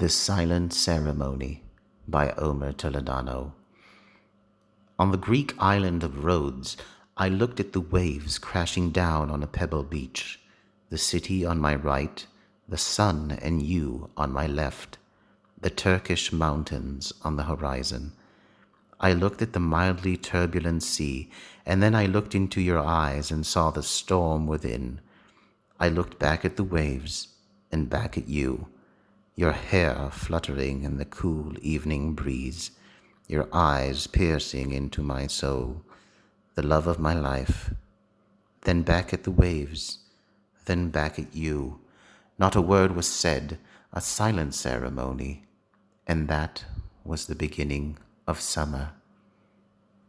The Silent Ceremony by Omer Toledano. On the Greek island of Rhodes, I looked at the waves crashing down on a pebble beach, the city on my right, the sun and you on my left, the Turkish mountains on the horizon. I looked at the mildly turbulent sea, and then I looked into your eyes and saw the storm within. I looked back at the waves and back at you your hair fluttering in the cool evening breeze, your eyes piercing into my soul, the love of my life. Then back at the waves, then back at you. Not a word was said, a silent ceremony, and that was the beginning of summer.